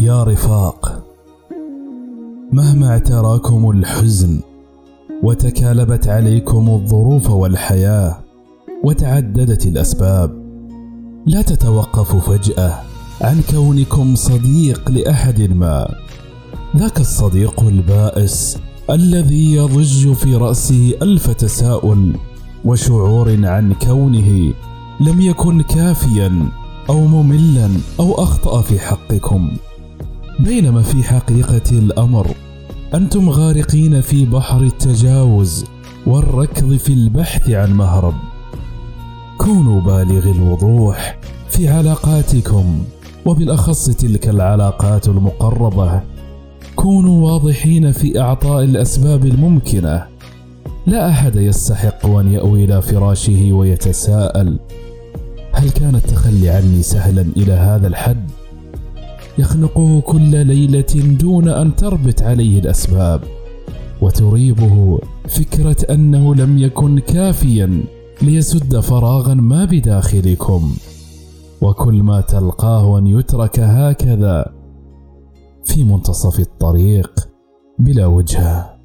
يا رفاق مهما اعتراكم الحزن وتكالبت عليكم الظروف والحياة وتعددت الأسباب لا تتوقفوا فجأة عن كونكم صديق لأحد ما. ذاك الصديق البائس الذي يضج في رأسه ألف تساؤل وشعور عن كونه لم يكن كافيا. أو مملا أو أخطأ في حقكم. بينما في حقيقة الأمر أنتم غارقين في بحر التجاوز والركض في البحث عن مهرب. كونوا بالغ الوضوح في علاقاتكم وبالأخص تلك العلاقات المقربة. كونوا واضحين في أعطاء الأسباب الممكنة. لا أحد يستحق أن يأوي إلى فراشه ويتساءل هل كان التخلي عني سهلا إلى هذا الحد؟ يخنقه كل ليلة دون أن تربت عليه الأسباب وتريبه فكرة أنه لم يكن كافيا ليسد فراغا ما بداخلكم. وكل ما تلقاه أن يترك هكذا في منتصف الطريق بلا وجهه